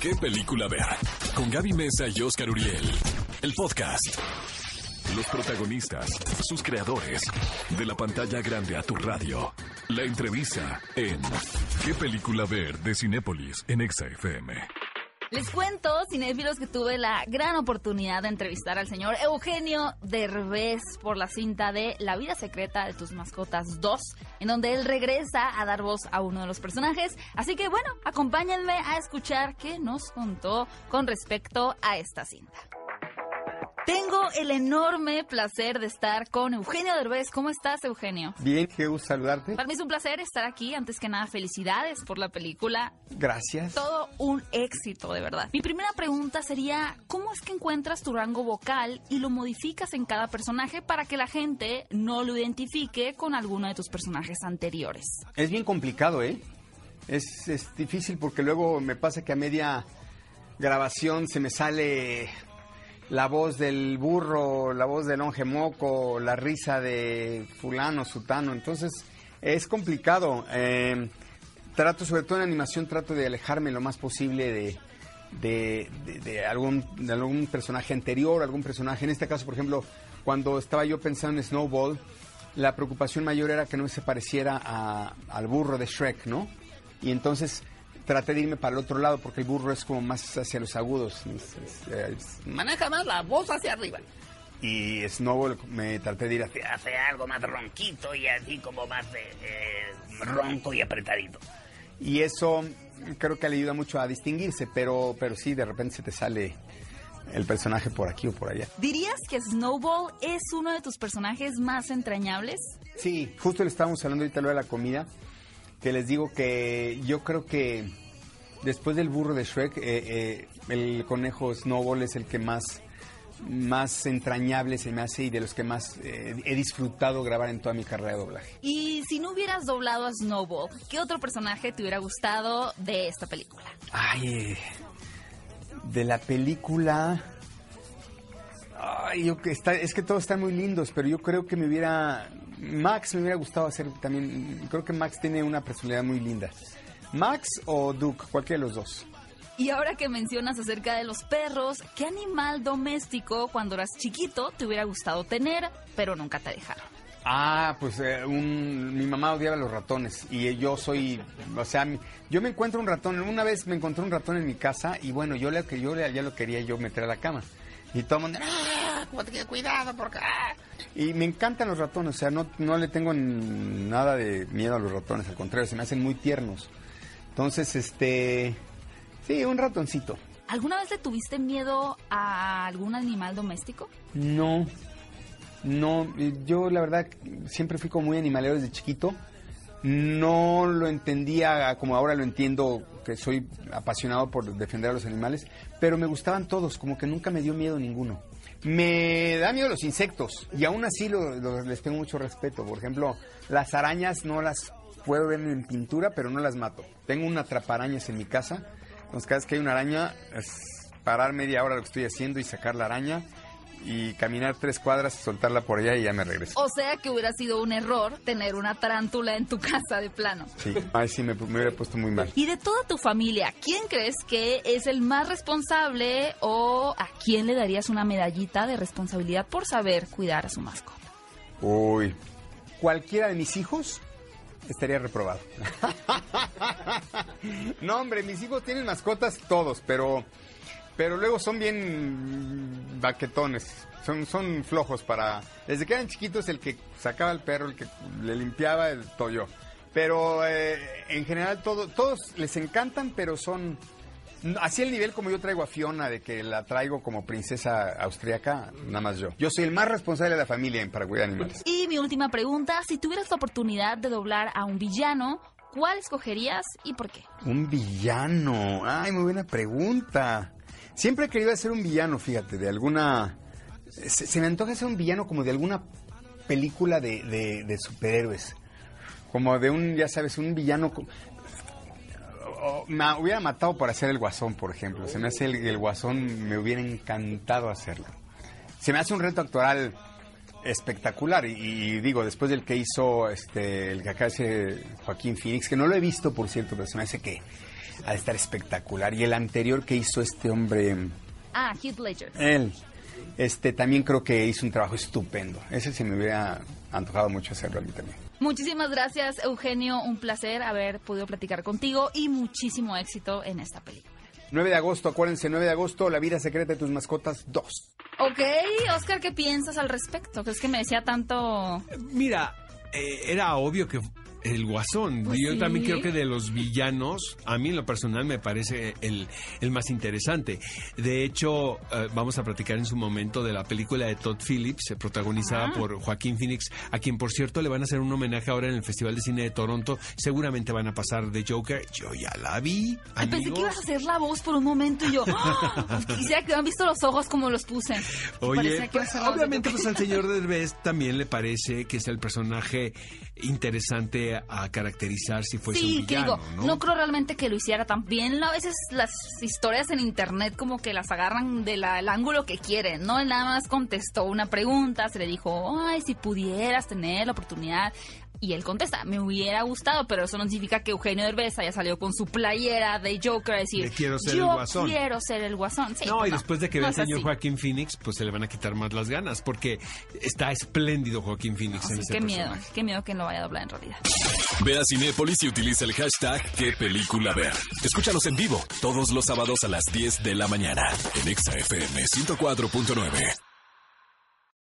¿Qué película ver? Con Gaby Mesa y Oscar Uriel. El podcast. Los protagonistas, sus creadores. De la pantalla grande a tu radio. La entrevista en ¿Qué película ver? de Cinépolis en Exa FM. Les cuento, cinéfilos, que tuve la gran oportunidad de entrevistar al señor Eugenio Derbez por la cinta de La vida secreta de tus mascotas 2, en donde él regresa a dar voz a uno de los personajes. Así que bueno, acompáñenme a escuchar qué nos contó con respecto a esta cinta. Tengo el enorme placer de estar con Eugenio Derbez. ¿Cómo estás, Eugenio? Bien, qué gusto saludarte. Para mí es un placer estar aquí. Antes que nada, felicidades por la película. Gracias. Todo un éxito, de verdad. Mi primera pregunta sería, ¿cómo es que encuentras tu rango vocal y lo modificas en cada personaje para que la gente no lo identifique con alguno de tus personajes anteriores? Es bien complicado, ¿eh? Es, es difícil porque luego me pasa que a media grabación se me sale la voz del burro, la voz del longe moco, la risa de fulano, sutano. Entonces es complicado. Eh, trato, sobre todo en animación, trato de alejarme lo más posible de, de, de- de algún, de algún personaje anterior, algún personaje. En este caso, por ejemplo, cuando estaba yo pensando en Snowball, la preocupación mayor era que no se pareciera a- al burro de Shrek, ¿no? Y entonces traté de irme para el otro lado porque el burro es como más hacia los agudos. es- es- es- Maneja más la voz hacia arriba. y Snowball me traté de ir hacia... Hace algo más ronquito y así como más eh, eh, ronco y apretadito. Y eso creo que le ayuda mucho a distinguirse, pero, pero sí, de repente se te sale el personaje por aquí o por allá. ¿Dirías que Snowball es uno de tus personajes más entrañables? Sí, justo le estábamos hablando ahorita lo de la comida, que les digo que yo creo que después del burro de Shrek, eh, eh, el conejo Snowball es el que más, más entrañable se me hace y de los que más eh, he disfrutado grabar en toda mi carrera de doblaje. Y si no hubieras doblado a Snowball, ¿qué otro personaje te hubiera gustado de esta película? Ay, de la película. Ay, yo que está, es que todos están muy lindos, pero yo creo que me hubiera. Max me hubiera gustado hacer también. Creo que Max tiene una personalidad muy linda. Max o Duke, cualquiera de los dos. Y ahora que mencionas acerca de los perros, ¿qué animal doméstico cuando eras chiquito te hubiera gustado tener, pero nunca te dejaron? Ah, pues eh, un- mi mamá odiaba los ratones y yo soy, o sea, mi- yo me encuentro un ratón. Una vez me encontré un ratón en mi casa y bueno, yo, le, yo le- ya lo quería yo meter a la cama. Y todo el mundo, Ah, cuidado porque... ah. Y me encantan los ratones, o sea, no, no le tengo nada de miedo a los ratones, al contrario, se me hacen muy tiernos. Entonces, este, sí, un ratoncito. ¿Alguna vez le tuviste miedo a algún animal doméstico? No, no, yo la verdad siempre fui como muy animalero desde chiquito. No lo entendía como ahora lo entiendo, que soy apasionado por defender a los animales, pero me gustaban todos, como que nunca me dio miedo ninguno. Me da miedo los insectos y aún así les tengo mucho respeto. Por ejemplo, las arañas no las puedo ver en pintura, pero no las mato. Tengo una atraparañas en mi casa, entonces cada vez que hay una araña es parar media hora lo que estoy haciendo y sacar la araña y caminar tres cuadras, soltarla por allá y ya me regreso. O sea que hubiera sido un error tener una tarántula en tu casa de plano. Sí, ay, sí, me, me hubiera puesto muy mal. Y de toda tu familia, ¿quién crees que es el más responsable o a quién le darías una medallita de responsabilidad por saber cuidar a su mascota? Uy, cualquiera de mis hijos estaría reprobado. no, hombre, mis hijos tienen mascotas todos, pero pero luego son bien baquetones. Son, son flojos para... Desde que eran chiquitos, el que sacaba el perro, el que le limpiaba, el todo yo. Pero eh, en general todo, todos les encantan, pero son... Así el nivel como yo traigo a Fiona, de que la traigo como princesa austriaca, nada más yo. Yo soy el más responsable de la familia en para cuidar animales. Y mi última pregunta, si tuvieras la oportunidad de doblar a un villano, ¿cuál escogerías y por qué? Un villano. Ay, muy buena pregunta. Siempre he querido ser un villano, fíjate, de alguna... Se, me antoja ser un villano como de alguna película de, de- superhéroes. Como de un, ya sabes, un villano... Me hubiera matado por hacer el guasón, por ejemplo. Se me hace el, el guasón, me hubiera encantado hacerlo. Se me hace un reto actoral espectacular. Y, y digo, después del que hizo este el que acá hace Joaquín Phoenix, que no lo he visto, por cierto, pero se me hace que ha de estar espectacular. Y el anterior que hizo este hombre, Ah, Heath Ledger. él, este también creo que hizo un trabajo estupendo. Ese se me hubiera antojado mucho hacerlo a mí también. Muchísimas gracias, Eugenio. Un placer haber podido platicar contigo y muchísimo éxito en esta película. 9 de agosto, acuérdense, 9 de agosto, La vida secreta de tus mascotas 2. Ok, Oscar, ¿qué piensas al respecto? ¿Crees que me decía tanto? Mira, eh, era obvio que el guasón. Pues Yo sí. también creo que de los villanos, a mí en lo personal me parece el, el más interesante. De hecho, eh, vamos a platicar en su momento de la película de Todd Phillips, eh, protagonizada Ah. por Joaquín Phoenix, a quien por cierto le van a hacer un homenaje ahora en el Festival de Cine de Toronto. Seguramente van a pasar de Joker. Yo ya la vi. Ay, pensé que ibas a hacer la voz por un momento y yo. ¡ah! Quisiera que hubieran visto los ojos como los puse. Oye, pues, obviamente pues al señor Derbez también le parece que es el personaje interesante a caracterizar si fuese Sí, un que villano, digo, ¿no? ¿no? creo realmente que lo hiciera tan bien. A veces las historias en internet como que las agarran del ángulo que quieren, ¿no? Él nada más contestó una pregunta, se le dijo, ay, si pudieras tener la oportunidad. Y él contesta, me hubiera gustado, pero eso no significa que Eugenio Derbez haya salido con su playera de Joker a decir, De quiero ser el yo guasón". quiero ser el guasón. Sí, No, pues y después de que no vea al es señor así. Joaquín Phoenix, pues se le van a quitar más las ganas, porque está espléndido Joaquín Phoenix en Así, ese qué miedo, qué miedo que no vaya a doblar en realidad. Ve a Cinépolis y utiliza el hashtag qué película ver. Escúchanos en vivo todos los sábados a las 10 de la mañana en Exa FM 104.9.